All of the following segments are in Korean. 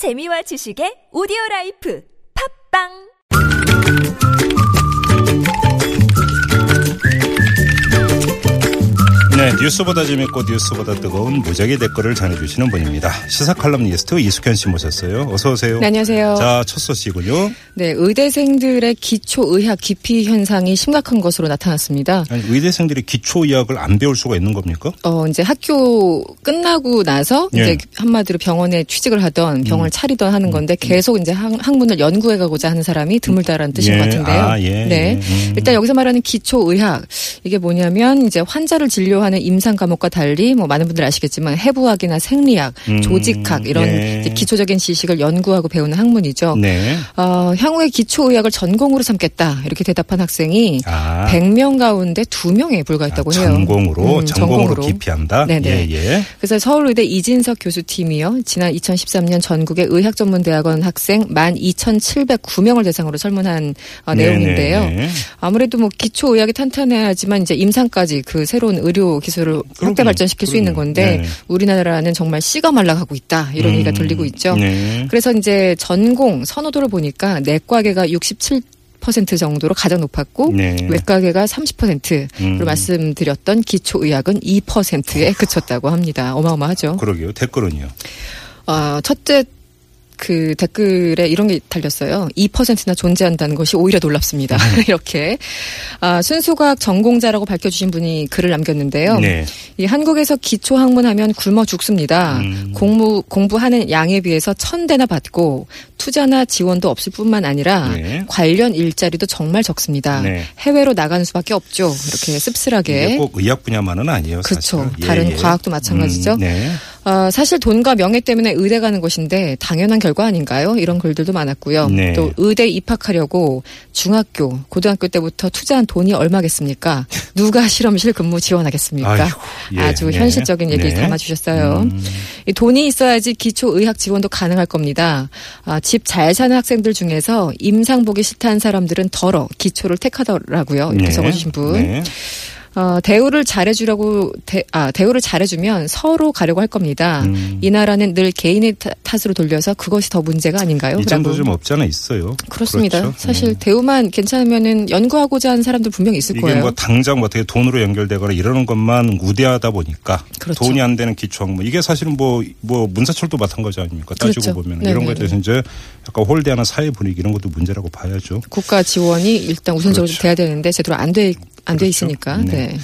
재미와 지식의 오디오 life. 팟빵 네, 뉴스보다 재밌고 뉴스보다 뜨거운 무적의 댓글을 전해주시는 분입니다. 시사 칼럼니스트 이숙현 씨 모셨어요. 어서 오세요. 네, 안녕하세요. 자, 첫 소식은요. 네, 의대생들의 기초 의학 기피 현상이 심각한 것으로 나타났습니다. 아니, 의대생들이 기초 의학을 안 배울 수가 있는 겁니까? 어, 이제 학교 끝나고 나서 예. 이제 한마디로 병원에 취직을 하던 병원을 차리던 하는 건데 계속 이제 학, 학문을 연구해 가고자 하는 사람이 드물다라는 뜻인 예. 것 같은데요. 아, 예, 네. 예. 음. 일단 여기서 말하는 기초 의학 이게 뭐냐면 이제 환자를 진료하는 임상 과목과 달리 뭐 많은 분들 아시겠지만 해부학이나 생리학, 음, 조직학 이런 예. 이제 기초적인 지식을 연구하고 배우는 학문이죠. 네. 어, 향후에 기초의학을 전공으로 삼겠다 이렇게 대답한 학생이 아. 100명 가운데 2명에 불과했다고 아, 해요. 전공으로, 음, 전공으로 기피한다? 네네. 예, 예. 그래서 서울의대 이진석 교수팀이요. 지난 2013년 전국의 의학전문대학원 학생 12,709명을 대상으로 설문한 어, 네, 내용인데요. 네, 네. 아무래도 뭐 기초의학이 탄탄해야지만 이제 임상까지 그 새로운 의료 기술을 확대. 발전시킬 수 있는. 건데 네. 우리나라는 정말 씨가 말라가고 있다 이런 얘기가 들리고 있죠. 네. 그래서 이제 전공 선호도를 보니까 내과계가 67% 정도로 가장 높았고 네. 외과계가 30%를 음. 말씀드렸던 기초의학은 2%에 그쳤다고 합니다. 어마어마하죠. 그러게요. 댓글은요. 아, 첫째 그 댓글에 이런 게 달렸어요. 2%나 존재한다는 것이 오히려 놀랍습니다. 음. 이렇게 아, 순수과학 전공자라고 밝혀주신 분이 글을 남겼는데요. 네. 이 한국에서 기초 학문하면 굶어 죽습니다. 음. 공부 공부하는 양에 비해서 천 대나 받고 투자나 지원도 없을 뿐만 아니라 네. 관련 일자리도 정말 적습니다. 네. 해외로 나가는 수밖에 없죠. 이렇게 씁쓸하게. 꼭 의학 분야만은 아니에요. 그렇죠. 사실. 예, 다른 예. 과학도 마찬가지죠. 음, 네. 어, 사실 돈과 명예 때문에 의대 가는 것인데 당연한 결과 아닌가요? 이런 글들도 많았고요. 네. 또 의대 입학하려고 중학교, 고등학교 때부터 투자한 돈이 얼마겠습니까? 누가 실험실 근무 지원하겠습니까? 아이고, 예, 아주 네. 현실적인 얘기를 네. 담아주셨어요. 음. 이 돈이 있어야지 기초 의학 지원도 가능할 겁니다. 아, 집 잘 사는 학생들 중에서 임상 보기 싫다는 사람들은 덜어 기초를 택하더라고요. 이렇게 네. 적어주신 분. 네. 어, 대우를 잘해주라고, 대, 아, 대우를 잘해주면 서로 가려고 할 겁니다. 음. 이 나라는 늘 개인의 탓- 탓으로 돌려서 그것이 더 문제가 아닌가요? 이 정도. 좀 없지 않아 있어요. 그렇습니다. 그렇죠. 사실 음. 대우만 괜찮으면은 연구하고자 하는 사람들 분명히 있을 이게 거예요. 뭐 당장 뭐 어떻게 돈으로 연결되거나 이러는 것만 우대하다 보니까 그렇죠. 돈이 안 되는 기초학문 이게 사실은 뭐뭐 문사철도 마찬가지 아닙니까 따지고 그렇죠. 보면 네네네. 이런 것에 대해서 이제 약간 홀대하는 사회 분위기 이런 것도 문제라고 봐야죠. 국가 지원이 일단 우선적으로 그렇죠. 돼야 되는데 제대로 안 돼, 안돼 그렇죠. 있으니까. 네. 네.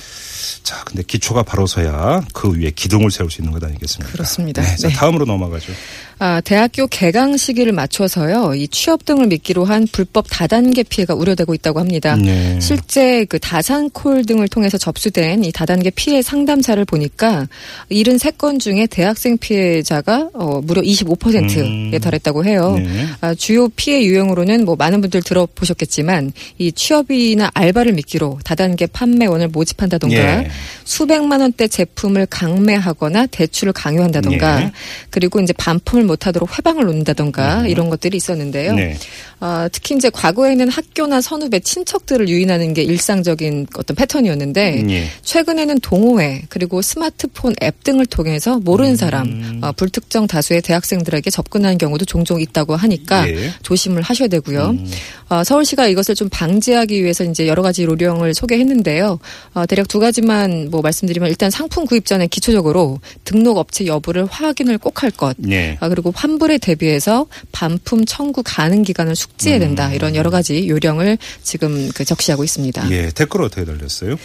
자, 근데 기초가 바로서야 그 위에 기둥을 세울 수 있는 것 아니겠습니까? 그렇습니다. 네, 자, 네. 다음으로 넘어가죠. 아, 대학교 개강 시기를 맞춰서요, 이 취업 등을 미끼로 한 불법 다단계 피해가 우려되고 있다고 합니다. 네. 실제 그 다산콜 등을 통해서 접수된 이 다단계 피해 상담사를 보니까 73건 중에 대학생 피해자가 어, 무려 25%에 음. 달했다고 해요. 네. 아, 주요 피해 유형으로는 뭐 많은 분들 들어보셨겠지만 이 취업이나 알바를 미끼로 다단계 판매원을 모집한다던가 예. 수백만 원대 제품을 강매하거나 대출을 강요한다던가 예. 그리고 이제 반품을 못하도록 회방을 놓는다던가 이런 것들이 있었는데요. 음. 네. 아, 특히 이제 과거에는 학교나 선후배 친척들을 유인하는 게 일상적인 어떤 패턴이었는데 예. 최근에는 동호회 그리고 스마트폰 앱 등을 통해서 모르는 음. 사람 어, 불특정 다수의 대학생들에게 접근하는 경우도 종종 있다고 하니까 예. 조심을 하셔야 되고요. 음. 어, 서울시가 이것을 좀 방지하기 위해서 이제 여러 가지 요령을 소개했는데요. 어, 대략 두 가지만 뭐 말씀드리면 일단 상품 구입 전에 기초적으로 등록 업체 여부를 확인을 꼭 할 것. 예. 아, 그리고 환불에 대비해서 반품 청구 가능 기간을 숙지해야 된다. 이런 여러 가지 요령을 지금 그 적시하고 있습니다. 예. 댓글 어떻게 달렸어요?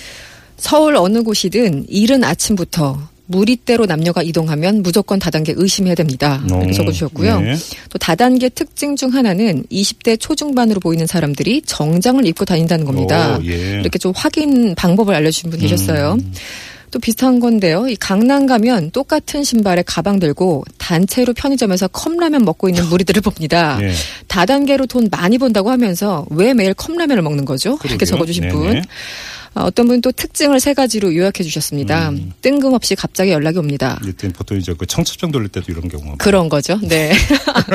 서울 어느 곳이든 이른 아침부터 무리대로 남녀가 이동하면 무조건 다단계 의심해야 됩니다. 이렇게 어, 적어주셨고요. 네. 또 다단계 특징 중 하나는 20대 초중반으로 보이는 사람들이 정장을 입고 다닌다는 겁니다. 오, 예. 이렇게 좀 확인 방법을 알려주신 분 계셨어요. 음. 또 비슷한 건데요. 이 강남 가면 똑같은 신발에 가방 들고 단체로 편의점에서 컵라면 먹고 있는 무리들을 봅니다. 예. 다단계로 돈 많이 번다고 하면서 왜 매일 컵라면을 먹는 거죠? 이렇게 그러게요. 적어주신 네네. 분. 아, 어떤 분은 또 특징을 세 가지로 요약해 주셨습니다. 음. 뜬금없이 갑자기 연락이 옵니다. 이때 보통 이제 그 청첩장 돌릴 때도 이런 경우가 그런 거죠. 네.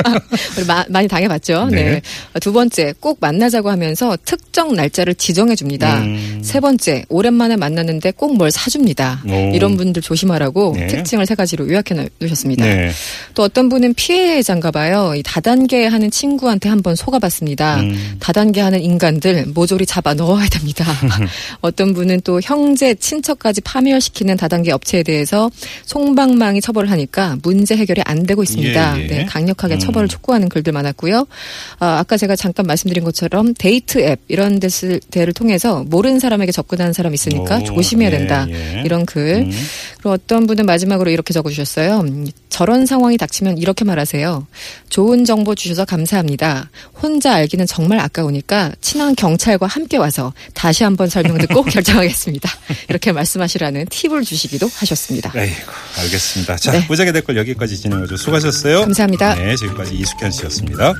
마- 많이 당해봤죠. 네. 네. 두 번째, 꼭 만나자고 하면서 특정 날짜를 지정해 줍니다. 음. 세 번째, 오랜만에 만났는데 꼭 뭘 사줍니다. 오. 이런 분들 조심하라고 네. 특징을 세 가지로 요약해 놓으셨습니다. 네. 또 어떤 분은 피해자인가 봐요. 이 다단계 하는 친구한테 한번 속아봤습니다. 음. 다단계 하는 인간들 모조리 잡아 넣어야 됩니다. 어떤 분은 또 형제, 친척까지 파멸시키는 다단계 업체에 대해서 송방망이 처벌을 하니까 문제 해결이 안 되고 있습니다. 예, 예. 네, 강력하게 음. 처벌을 촉구하는 글들 많았고요. 아, 아까 제가 잠깐 말씀드린 것처럼 데이트 앱 이런 데를, 통해서 모르는 사람에게 접근하는 사람이 있으니까 오, 조심해야 예, 된다. 예. 이런 글. 음. 그리고 어떤 분은 마지막으로 이렇게 적어주셨어요. 음, 저런 상황이 닥치면 이렇게 말하세요. 좋은 정보 주셔서 감사합니다. 혼자 알기는 정말 아까우니까 친한 경찰과 함께 와서 다시 한번 설명 듣고 결정하겠습니다. 이렇게 말씀하시라는 팁을 주시기도 하셨습니다. 아이고, 알겠습니다. 자, 네. 무작위 댓글 여기까지 진행해줘 수고하셨어요. 감사합니다. 네, 지금까지 이숙현 씨였습니다.